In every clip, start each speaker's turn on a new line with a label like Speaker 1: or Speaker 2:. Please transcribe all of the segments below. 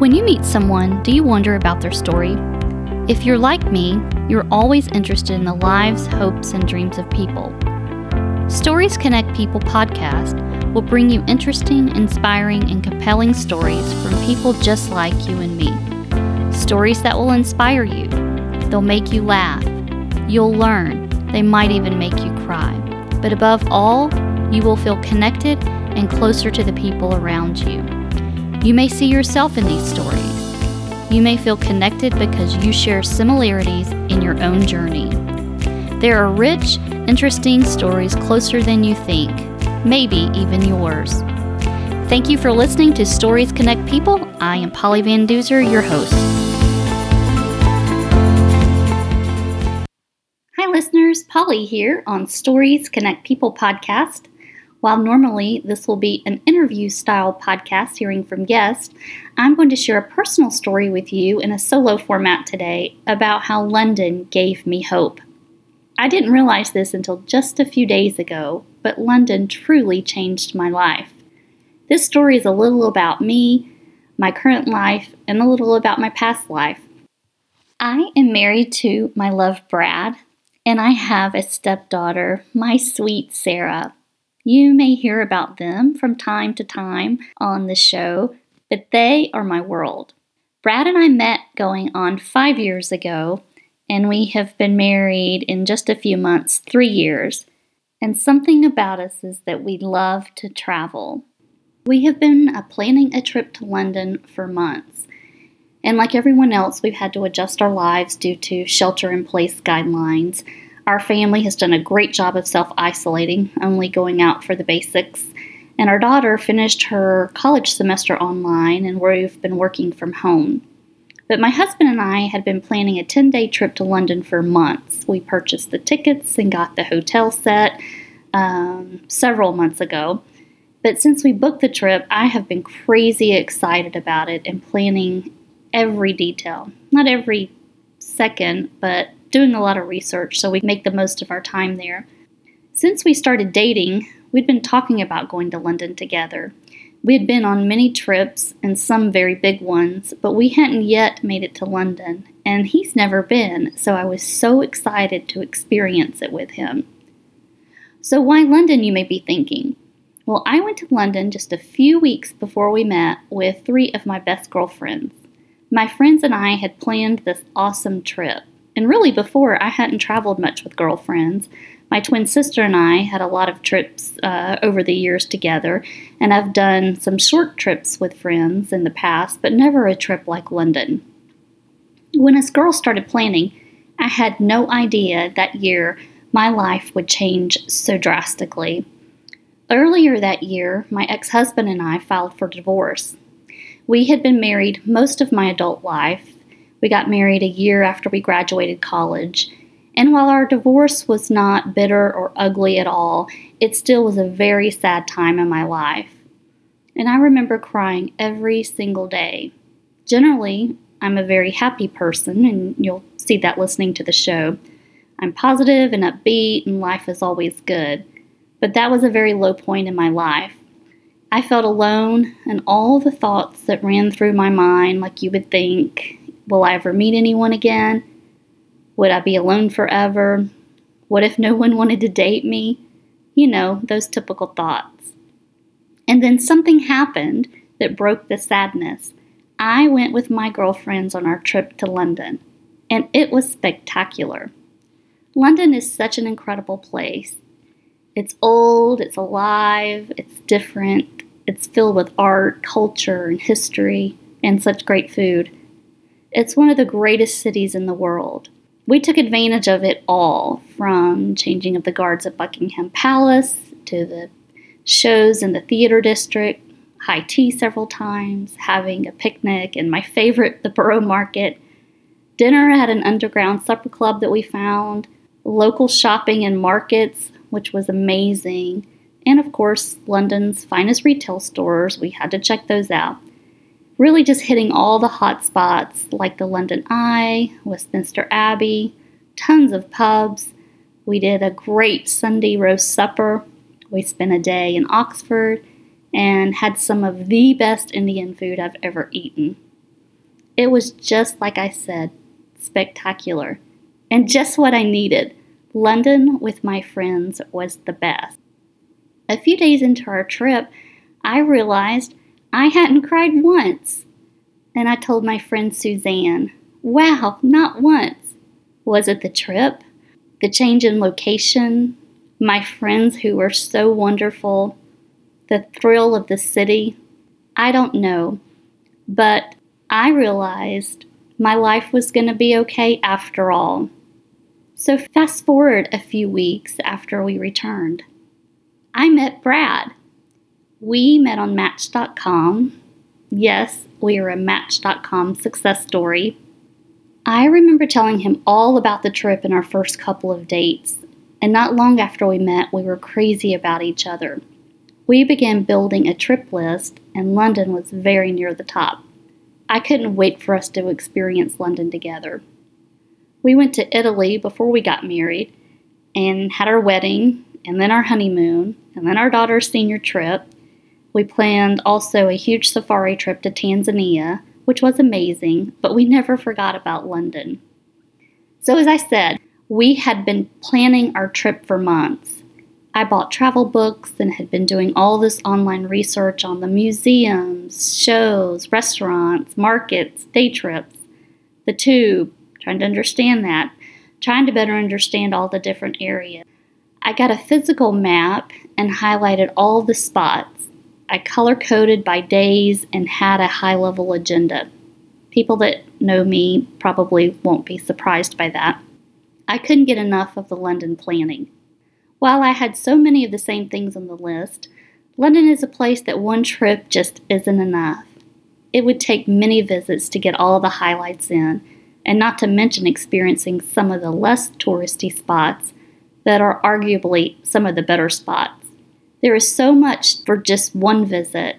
Speaker 1: When you meet someone, do you wonder about their story? If you're like me, you're always interested in the lives, hopes, and dreams of people. Stories Connect People podcast will bring you interesting, inspiring, and compelling stories from people just like you and me. Stories that will inspire you. They'll make you laugh. You'll learn. They might even make you cry. But above all, you will feel connected and closer to the people around you. You may see yourself in these stories. You may feel connected because you share similarities in your own journey. There are rich, interesting stories closer than you think, maybe even yours. Thank you for listening to Stories Connect People. I am Polly Van Duzer, your host. Hi, listeners. Polly here on Stories Connect People podcast. While normally this will be an interview style podcast hearing from guests, I'm going to share a personal story with you in a solo format today about how London gave me hope. I didn't realize this until just a few days ago, but London truly changed my life. This story is a little about me, my current life, and a little about my past life. I am married to my love Brad, and I have a stepdaughter, my sweet Sarah. You may hear about them from time to time on the show, but they are my world. Brad and I met going on five years ago, and we have been married in just a few months, three years. And something about us is that we love to travel. We have been uh, planning a trip to London for months. And like everyone else, we've had to adjust our lives due to shelter in place guidelines. Our family has done a great job of self isolating, only going out for the basics. And our daughter finished her college semester online, and we've been working from home. But my husband and I had been planning a 10 day trip to London for months. We purchased the tickets and got the hotel set um, several months ago. But since we booked the trip, I have been crazy excited about it and planning every detail. Not every second, but doing a lot of research so we make the most of our time there. Since we started dating, we'd been talking about going to London together. We had been on many trips and some very big ones, but we hadn't yet made it to London, and he's never been, so I was so excited to experience it with him. So, why London, you may be thinking? Well, I went to London just a few weeks before we met with three of my best girlfriends. My friends and I had planned this awesome trip. And really, before, I hadn't traveled much with girlfriends. My twin sister and I had a lot of trips uh, over the years together, and I've done some short trips with friends in the past, but never a trip like London. When us girls started planning, I had no idea that year my life would change so drastically. Earlier that year, my ex husband and I filed for divorce. We had been married most of my adult life, we got married a year after we graduated college. And while our divorce was not bitter or ugly at all, it still was a very sad time in my life. And I remember crying every single day. Generally, I'm a very happy person, and you'll see that listening to the show. I'm positive and upbeat, and life is always good. But that was a very low point in my life. I felt alone, and all the thoughts that ran through my mind, like you would think, Will I ever meet anyone again? Would I be alone forever? What if no one wanted to date me? You know, those typical thoughts. And then something happened that broke the sadness. I went with my girlfriends on our trip to London, and it was spectacular. London is such an incredible place. It's old, it's alive, it's different, it's filled with art, culture, and history, and such great food. It's one of the greatest cities in the world. We took advantage of it all, from changing of the guards at Buckingham Palace to the shows in the theater district, high tea several times, having a picnic, and my favorite, the Borough Market, dinner at an underground supper club that we found, local shopping and markets, which was amazing, and of course, London's finest retail stores. We had to check those out really just hitting all the hot spots like the London Eye, Westminster Abbey, tons of pubs. We did a great Sunday roast supper. We spent a day in Oxford and had some of the best Indian food I've ever eaten. It was just like I said, spectacular. And just what I needed. London with my friends was the best. A few days into our trip, I realized I hadn't cried once. And I told my friend Suzanne, Wow, not once. Was it the trip? The change in location? My friends who were so wonderful? The thrill of the city? I don't know. But I realized my life was going to be okay after all. So, fast forward a few weeks after we returned. I met Brad. We met on Match.com. Yes, we are a Match.com success story. I remember telling him all about the trip in our first couple of dates, and not long after we met, we were crazy about each other. We began building a trip list, and London was very near the top. I couldn't wait for us to experience London together. We went to Italy before we got married and had our wedding, and then our honeymoon, and then our daughter's senior trip. We planned also a huge safari trip to Tanzania which was amazing, but we never forgot about London. So, as I said, we had been planning our trip for months. I bought travel books and had been doing all this online research on the museums, shows, restaurants, markets, day trips, the tube, trying to understand that, trying to better understand all the different areas. I got a physical map and highlighted all the spots I color coded by days and had a high level agenda. People that know me probably won't be surprised by that. I couldn't get enough of the London planning. While I had so many of the same things on the list, London is a place that one trip just isn't enough. It would take many visits to get all the highlights in, and not to mention experiencing some of the less touristy spots that are arguably some of the better spots. There is so much for just one visit.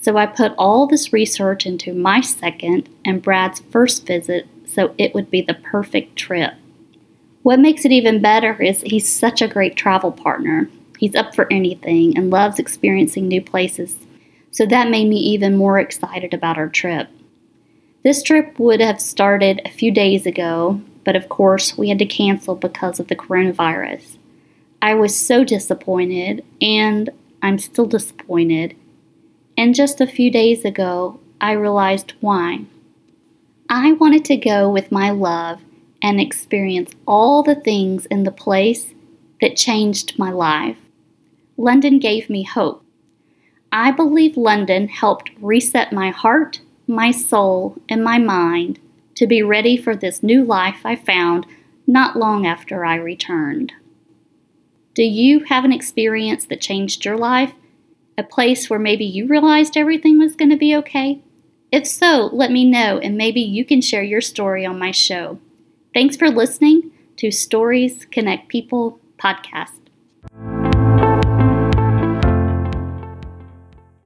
Speaker 1: So I put all this research into my second and Brad's first visit so it would be the perfect trip. What makes it even better is he's such a great travel partner. He's up for anything and loves experiencing new places. So that made me even more excited about our trip. This trip would have started a few days ago, but of course we had to cancel because of the coronavirus. I was so disappointed, and I'm still disappointed. And just a few days ago, I realized why. I wanted to go with my love and experience all the things in the place that changed my life. London gave me hope. I believe London helped reset my heart, my soul, and my mind to be ready for this new life I found not long after I returned. Do you have an experience that changed your life? A place where maybe you realized everything was going to be okay? If so, let me know and maybe you can share your story on my show. Thanks for listening to Stories Connect People podcast.